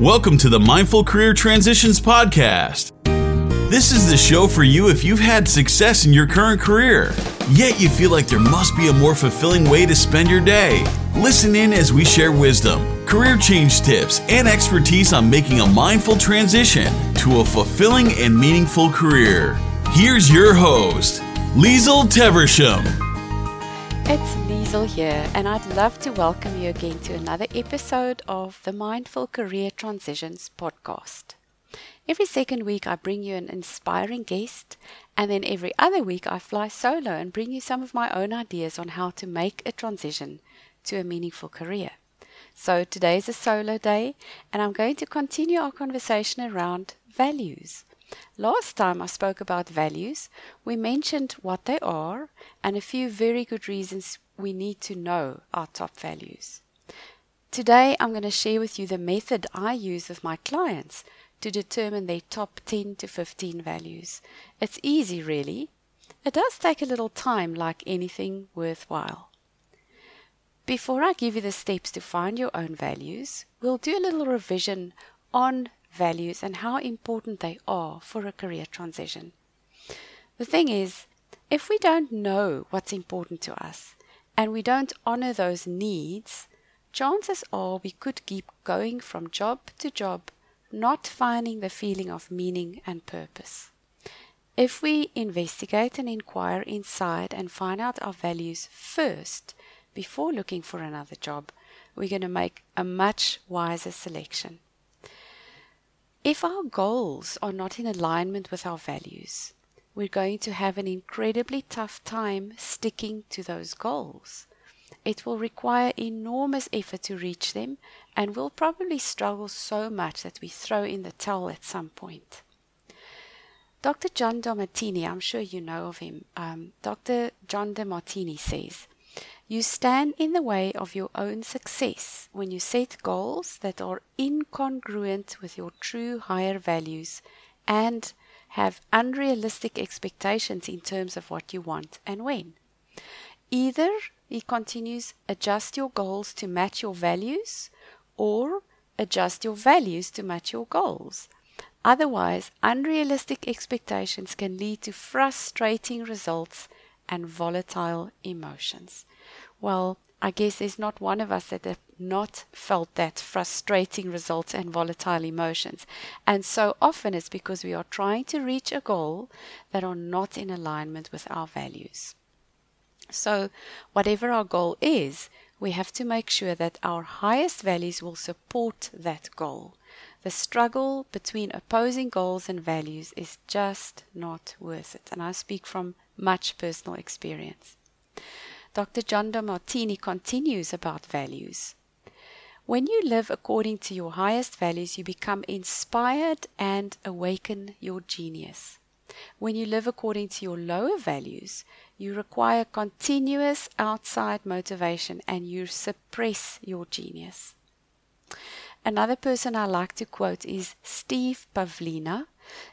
Welcome to the Mindful Career Transitions Podcast. This is the show for you if you've had success in your current career, yet you feel like there must be a more fulfilling way to spend your day. Listen in as we share wisdom, career change tips, and expertise on making a mindful transition to a fulfilling and meaningful career. Here's your host, Liesel Teversham. It's Liesel here, and I'd love to welcome you again to another episode of the Mindful Career Transitions podcast. Every second week, I bring you an inspiring guest, and then every other week, I fly solo and bring you some of my own ideas on how to make a transition to a meaningful career. So, today is a solo day, and I'm going to continue our conversation around values. Last time I spoke about values, we mentioned what they are and a few very good reasons we need to know our top values. Today I'm going to share with you the method I use with my clients to determine their top 10 to 15 values. It's easy, really. It does take a little time, like anything worthwhile. Before I give you the steps to find your own values, we'll do a little revision on values and how important they are for a career transition. The thing is, if we don't know what's important to us and we don't honor those needs, chances are we could keep going from job to job not finding the feeling of meaning and purpose. If we investigate and inquire inside and find out our values first before looking for another job, we're going to make a much wiser selection. If our goals are not in alignment with our values, we're going to have an incredibly tough time sticking to those goals. It will require enormous effort to reach them, and we'll probably struggle so much that we throw in the towel at some point. Dr. John DeMartini, I'm sure you know of him, um, Dr. John DeMartini says, You stand in the way of your own success when you set goals that are incongruent with your true higher values and have unrealistic expectations in terms of what you want and when. Either he continues, adjust your goals to match your values or adjust your values to match your goals. Otherwise, unrealistic expectations can lead to frustrating results and volatile emotions. Well, I guess there's not one of us that have not felt that frustrating results and volatile emotions. And so often it's because we are trying to reach a goal that are not in alignment with our values. So, whatever our goal is, we have to make sure that our highest values will support that goal. The struggle between opposing goals and values is just not worth it. And I speak from much personal experience. Dr. John DeMartini continues about values. When you live according to your highest values, you become inspired and awaken your genius. When you live according to your lower values, you require continuous outside motivation and you suppress your genius. Another person I like to quote is Steve Pavlina.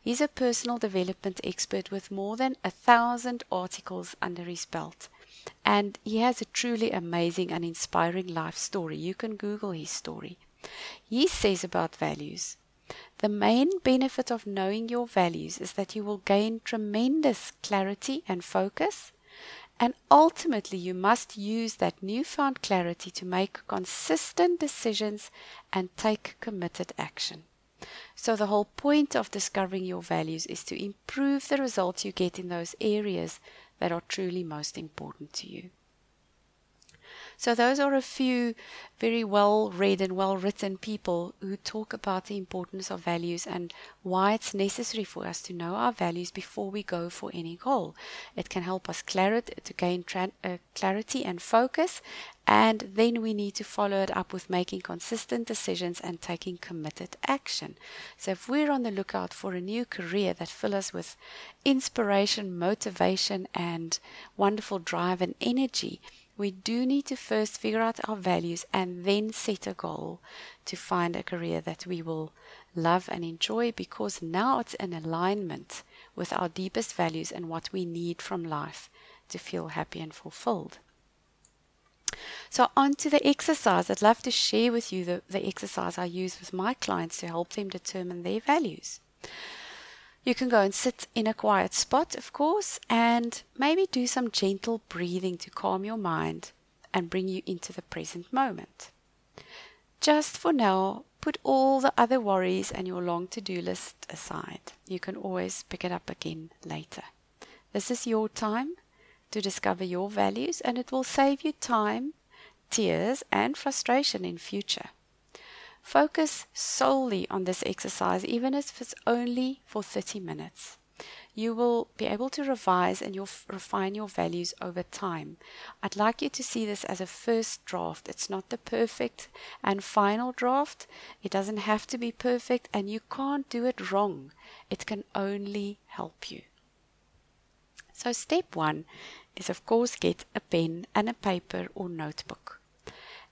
He's a personal development expert with more than a thousand articles under his belt. And he has a truly amazing and inspiring life story. You can Google his story. He says about values the main benefit of knowing your values is that you will gain tremendous clarity and focus, and ultimately you must use that newfound clarity to make consistent decisions and take committed action. So, the whole point of discovering your values is to improve the results you get in those areas that are truly most important to you. So, those are a few very well read and well written people who talk about the importance of values and why it's necessary for us to know our values before we go for any goal. It can help us clarity, to gain uh, clarity and focus, and then we need to follow it up with making consistent decisions and taking committed action. So, if we're on the lookout for a new career that fills us with inspiration, motivation, and wonderful drive and energy, we do need to first figure out our values and then set a goal to find a career that we will love and enjoy because now it's in alignment with our deepest values and what we need from life to feel happy and fulfilled. So, on to the exercise. I'd love to share with you the, the exercise I use with my clients to help them determine their values. You can go and sit in a quiet spot, of course, and maybe do some gentle breathing to calm your mind and bring you into the present moment. Just for now, put all the other worries and your long to do list aside. You can always pick it up again later. This is your time to discover your values, and it will save you time, tears, and frustration in future. Focus solely on this exercise, even if it's only for 30 minutes. You will be able to revise and you'll refine your values over time. I'd like you to see this as a first draft. It's not the perfect and final draft. It doesn't have to be perfect, and you can't do it wrong. It can only help you. So, step one is, of course, get a pen and a paper or notebook.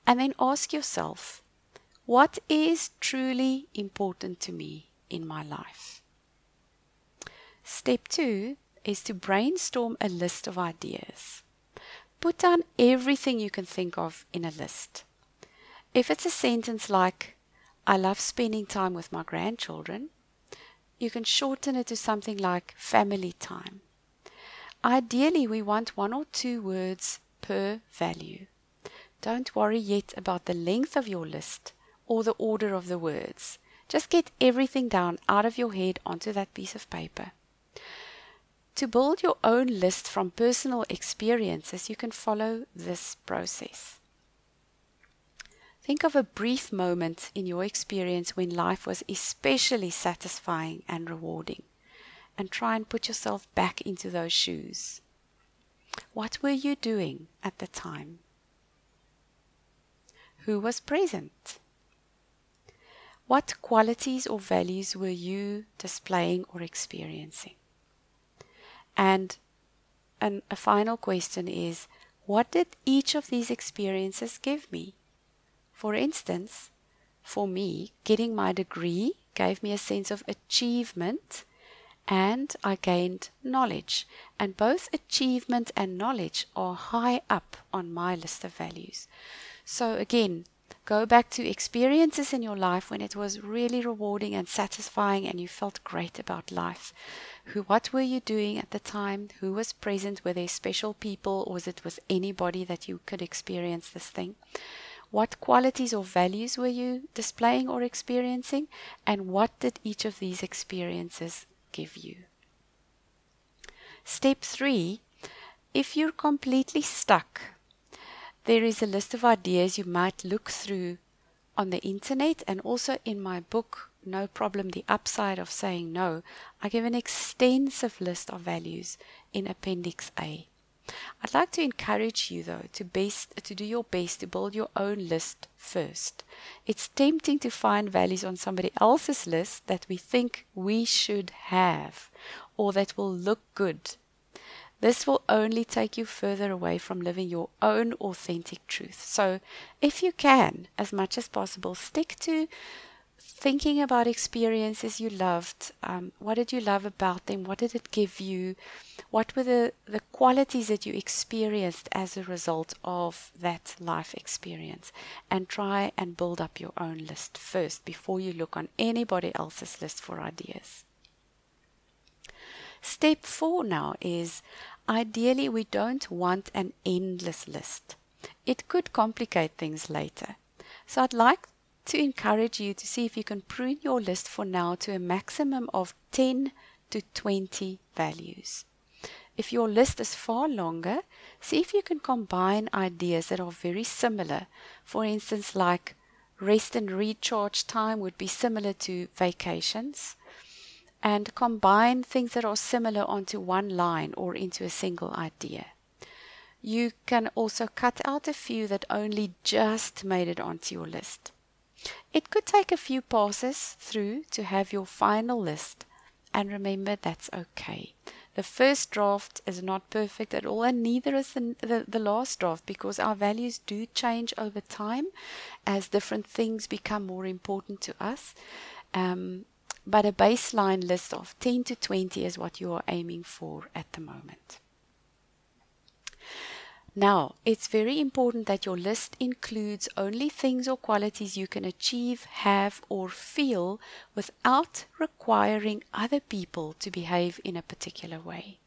And then ask yourself, what is truly important to me in my life? Step two is to brainstorm a list of ideas. Put down everything you can think of in a list. If it's a sentence like, I love spending time with my grandchildren, you can shorten it to something like family time. Ideally, we want one or two words per value. Don't worry yet about the length of your list or the order of the words. Just get everything down out of your head onto that piece of paper. To build your own list from personal experiences, you can follow this process. Think of a brief moment in your experience when life was especially satisfying and rewarding and try and put yourself back into those shoes. What were you doing at the time? Who was present? What qualities or values were you displaying or experiencing? And an, a final question is what did each of these experiences give me? For instance, for me, getting my degree gave me a sense of achievement and I gained knowledge. And both achievement and knowledge are high up on my list of values. So, again, go back to experiences in your life when it was really rewarding and satisfying and you felt great about life. Who, what were you doing at the time? Who was present? Were there special people or was it with anybody that you could experience this thing? What qualities or values were you displaying or experiencing? And what did each of these experiences give you. Step three if you're completely stuck, there is a list of ideas you might look through on the internet and also in my book, No Problem The Upside of Saying No. I give an extensive list of values in Appendix A. I'd like to encourage you, though, to, best, to do your best to build your own list first. It's tempting to find values on somebody else's list that we think we should have or that will look good. This will only take you further away from living your own authentic truth. So, if you can, as much as possible, stick to thinking about experiences you loved. Um, what did you love about them? What did it give you? What were the, the qualities that you experienced as a result of that life experience? And try and build up your own list first before you look on anybody else's list for ideas. Step four now is ideally, we don't want an endless list. It could complicate things later. So I'd like to encourage you to see if you can prune your list for now to a maximum of 10 to 20 values. If your list is far longer, see if you can combine ideas that are very similar. For instance, like rest and recharge time would be similar to vacations, and combine things that are similar onto one line or into a single idea. You can also cut out a few that only just made it onto your list. It could take a few passes through to have your final list, and remember that's okay. The first draft is not perfect at all, and neither is the, the, the, last draft because our values do change over time as different things become more important to us. Um, but a baseline list of 10 to 20 is what you are aiming for at the moment. Now, it's very important that your list includes only things or qualities you can achieve, have, or feel without requiring other people to behave in a particular way.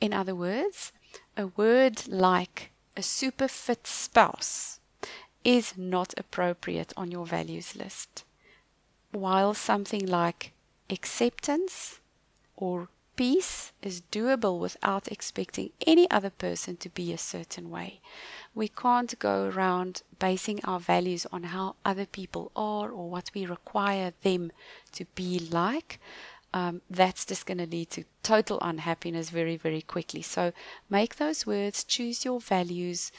In other words, a word like a super fit spouse is not appropriate on your values list, while something like acceptance or Peace is doable without expecting any other person to be a certain way. We can't go around basing our values on how other people are or what we require them to be like. Um, that's just going to lead to total unhappiness very, very quickly. So make those words, choose your values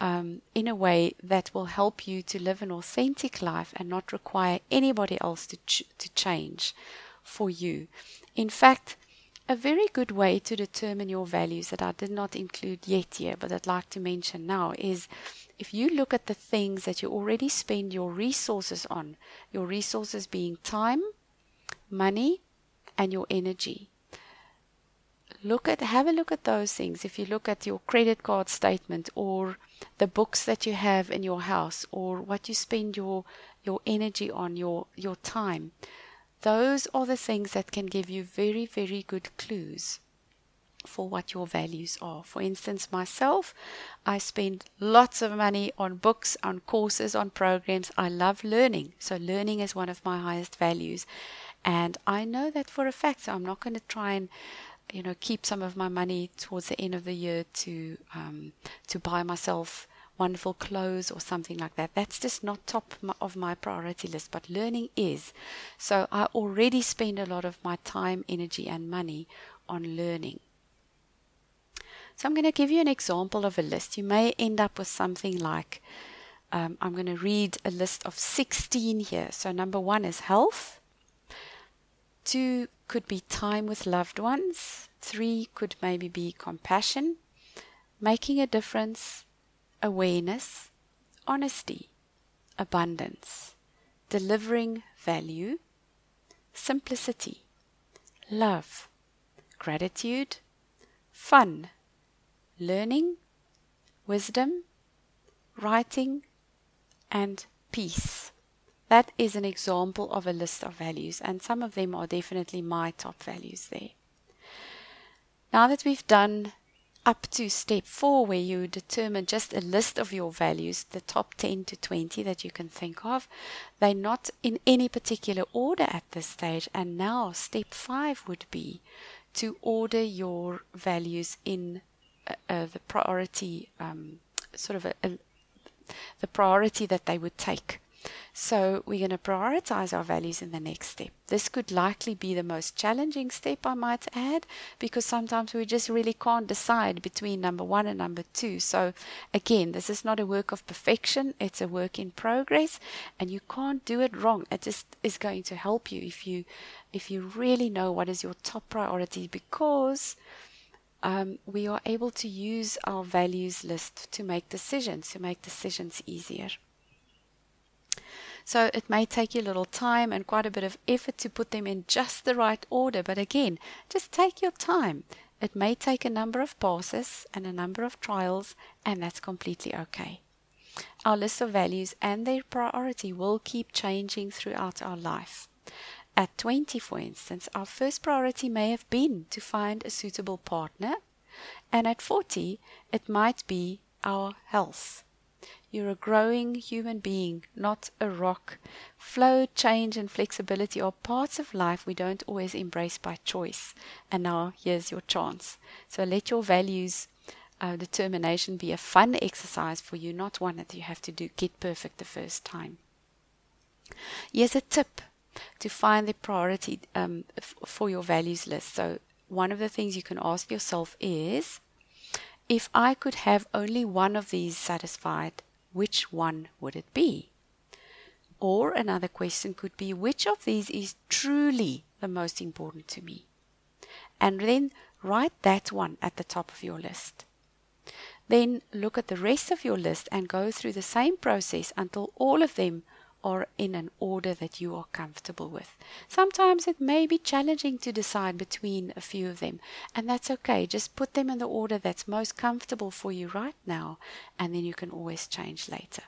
um, in a way that will help you to live an authentic life and not require anybody else to, ch- to change for you. In fact, a very good way to determine your values that I did not include yet here, but I'd like to mention now is if you look at the things that you already spend your resources on, your resources being time, money, and your energy. Look at have a look at those things. If you look at your credit card statement or the books that you have in your house or what you spend your your energy on, your your time those are the things that can give you very, very good clues for what your values are. For instance, myself, I spend lots of money on books, on courses, on programs. I love learning. So, learning is one of my highest values. And I know that for a fact. So, I'm not going to try and you know keep some of my money towards the end of the year to um, to buy myself wonderful clothes or something like that. That's just not top of my priority list, but learning is. So I already spend a lot of my time, energy, and money on learning. So I'm going to give you an example of a list. You may end up with something like um, I'm going to read a list of 16 here. So number one is health. Two could be time with loved ones. Three could maybe be compassion, making a difference, awareness, honesty, abundance, delivering value, simplicity, love, gratitude, fun, learning, wisdom, writing, and peace. That is an example of a list of values, and some of them are definitely my top values there. Now that we've done up to step four, where you determine just a list of your values, the top 10 to 20 that you can think of. They're not in any particular order at this stage. And now, step five would be to order your values in uh, uh, the priority, um, sort of a, a, the priority that they would take. So we're going to prioritize our values in the next step. This could likely be the most challenging step, I might add, because sometimes we just really can't decide between number one and number two. So again, this is not a work of perfection, it's a work in progress, and you can't do it wrong. It just is going to help you if you if you really know what is your top priority because um, we are able to use our values list to make decisions, to make decisions easier. So it may take you a little time and quite a bit of effort to put them in just the right order. But again, just take your time. It may take a number of passes and a number of trials, and that's completely okay. Our list of values and their priority will keep changing throughout our life. At 20, for instance, our first priority may have been to find a suitable partner, and at 40, it might be our health. You're a growing human being, not a rock. Flow, change, and flexibility are parts of life we don't always embrace by choice. And now here's your chance. So let your values uh, determination be a fun exercise for you, not one that you have to do get perfect the first time. Here's a tip to find the priority um, f- for your values list. So one of the things you can ask yourself is if I could have only one of these satisfied, which one would it be? Or another question could be, which of these is truly the most important to me? And then write that one at the top of your list. Then look at the rest of your list and go through the same process until all of them are in an order that you are comfortable with. Sometimes it may be challenging to decide between a few of them, and that's okay. Just put them in the order that's most comfortable for you right now, and then you can always change later.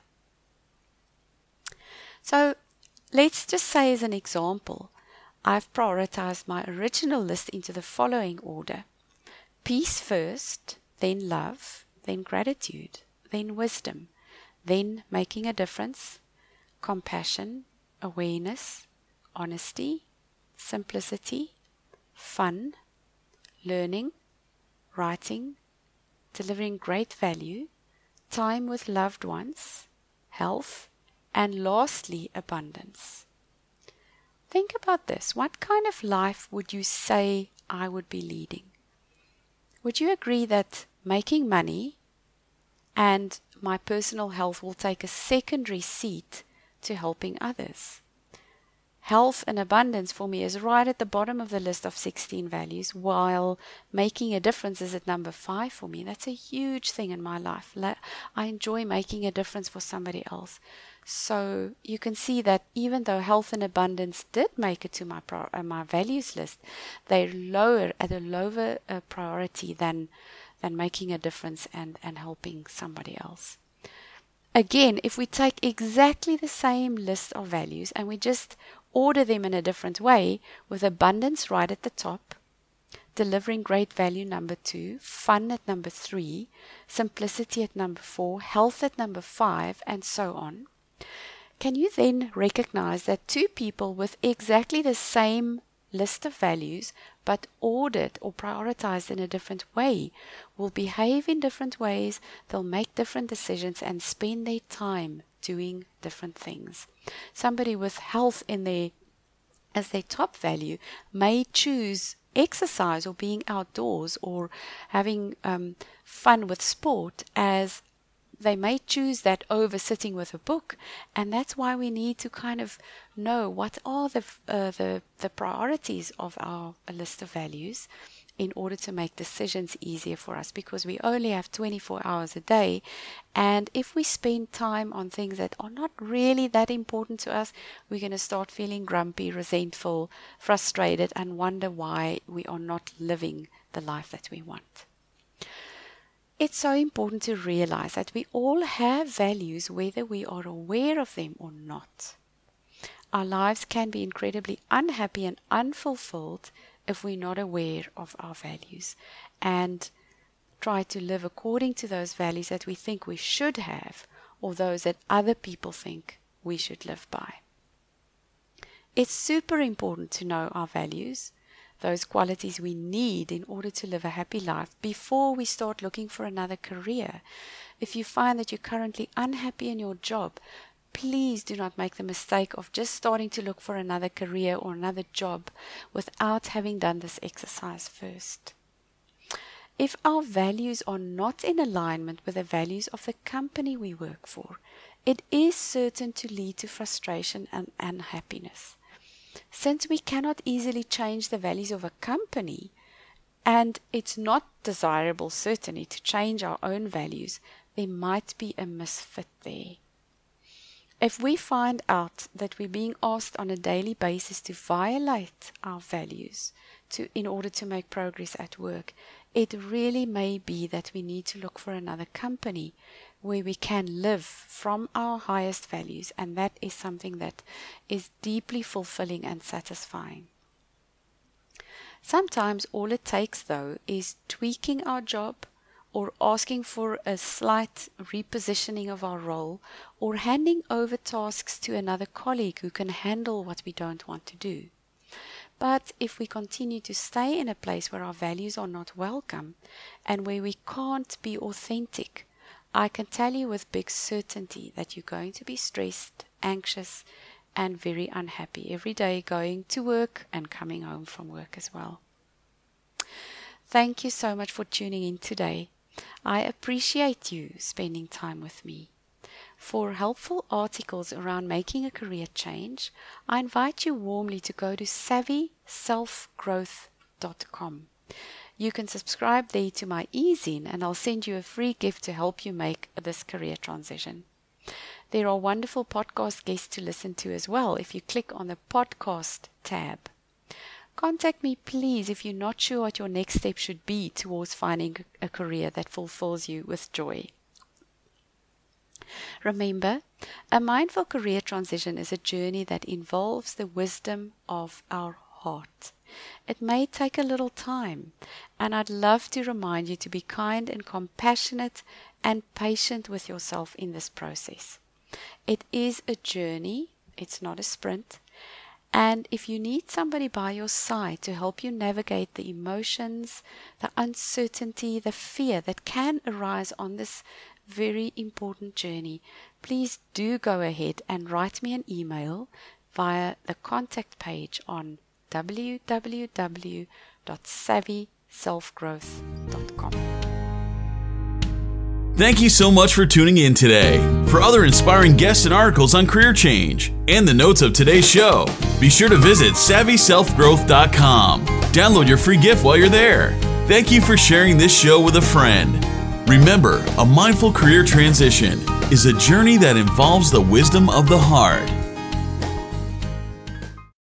So let's just say, as an example, I've prioritized my original list into the following order peace first, then love, then gratitude, then wisdom, then making a difference, compassion, awareness, honesty, simplicity, fun, learning, writing, delivering great value, time with loved ones, health, and lastly, abundance. Think about this. What kind of life would you say I would be leading? Would you agree that making money and my personal health will take a secondary seat to helping others? Health and abundance for me is right at the bottom of the list of 16 values, while making a difference is at number five for me. That's a huge thing in my life. I enjoy making a difference for somebody else. So you can see that even though health and abundance did make it to my pro- uh, my values list, they're lower at a lower uh, priority than than making a difference and, and helping somebody else. Again, if we take exactly the same list of values and we just order them in a different way, with abundance right at the top, delivering great value number two, fun at number three, simplicity at number four, health at number five, and so on can you then recognize that two people with exactly the same list of values but ordered or prioritized in a different way will behave in different ways, they'll make different decisions and spend their time doing different things. Somebody with health in their as their top value may choose exercise or being outdoors or having um, fun with sport as they may choose that over sitting with a book, and that's why we need to kind of know what are the uh, the the priorities of our list of values in order to make decisions easier for us because we only have 24 hours a day and if we spend time on things that are not really that important to us we're going to start feeling grumpy resentful frustrated and wonder why we are not living the life that we want it's so important to realize that we all have values whether we are aware of them or not. Our lives can be incredibly unhappy and unfulfilled if we're not aware of our values and try to live according to those values that we think we should have or those that other people think we should live by. It's super important to know our values those qualities we need in order to live a happy life before we start looking for another career. If you find that you're currently unhappy in your job, please do not make the mistake of just starting to look for another career or another job without having done this exercise first. If our values are not in alignment with the values of the company we work for, it is certain to lead to frustration and unhappiness. Since we cannot easily change the values of a company, and it's not desirable, certainly, to change our own values, there might be a misfit there. If we find out that we're being asked on a daily basis to violate our values to, in order to make progress at work, it really may be that we need to look for another company where we can live from our highest values, and that is something that is deeply fulfilling and satisfying. Sometimes all it takes, though, is tweaking our job or asking for a slight repositioning of our role or handing over tasks to another colleague who can handle what we don't want to do. But if we continue to stay in a place where our values are not welcome and where we can't be authentic, I can tell you with big certainty that you're going to be stressed, anxious, and very unhappy every day going to work and coming home from work as well. Thank you so much for tuning in today. I appreciate you spending time with me. For helpful articles around making a career change, I invite you warmly to go to savvyselfgrowth.com. You can subscribe there to my e-zine and I'll send you a free gift to help you make this career transition. There are wonderful podcast guests to listen to as well if you click on the podcast tab. Contact me, please, if you're not sure what your next step should be towards finding a career that fulfills you with joy. Remember, a mindful career transition is a journey that involves the wisdom of our heart. It may take a little time, and I'd love to remind you to be kind and compassionate and patient with yourself in this process. It is a journey, it's not a sprint. And if you need somebody by your side to help you navigate the emotions, the uncertainty, the fear that can arise on this very important journey, please do go ahead and write me an email via the contact page on www.savvyselfgrowth.com. Thank you so much for tuning in today. For other inspiring guests and articles on career change and the notes of today's show, be sure to visit savvyselfgrowth.com. Download your free gift while you're there. Thank you for sharing this show with a friend. Remember, a mindful career transition is a journey that involves the wisdom of the heart